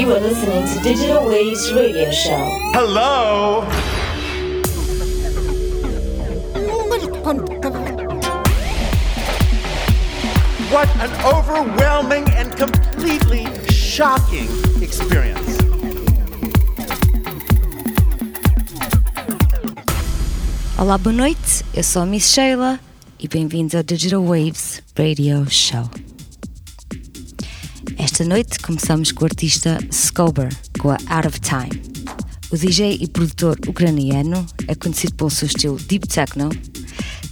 You are listening to Digital Waves Radio Show. Hello? What an overwhelming and completely shocking experience. Olá, boa noite. Eu sou a Miss Sheila e bem-vindos ao Digital Waves Radio Show. Esta noite começamos com o artista Skober com a Out of Time. O DJ e produtor ucraniano é conhecido pelo seu estilo deep techno,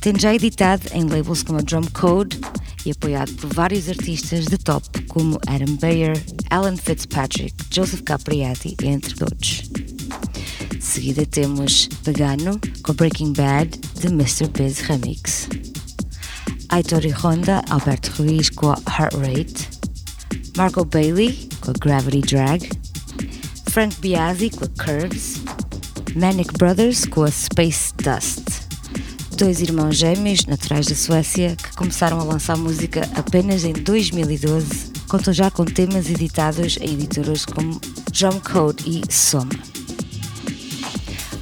tendo já editado em labels como a Drum Code e apoiado por vários artistas de top como Adam Bayer, Alan Fitzpatrick, Joseph Capriati, entre outros. De seguida temos Pagano com Breaking Bad de Mr. Biz Remix. Aitor e Honda, Alberto Ruiz com Heart Rate. Marco Bailey com a Gravity Drag. Frank Biazzi com a Curves. Manic Brothers com a Space Dust. Dois irmãos gêmeos naturais da Suécia que começaram a lançar música apenas em 2012, contam já com temas editados em editoras como Drum Code e Soma.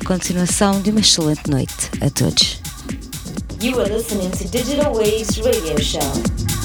Continuação de uma excelente noite a todos. You are listening to Digital Waves Radio Show.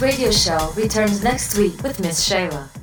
Radio show returns next week with Miss Shayla.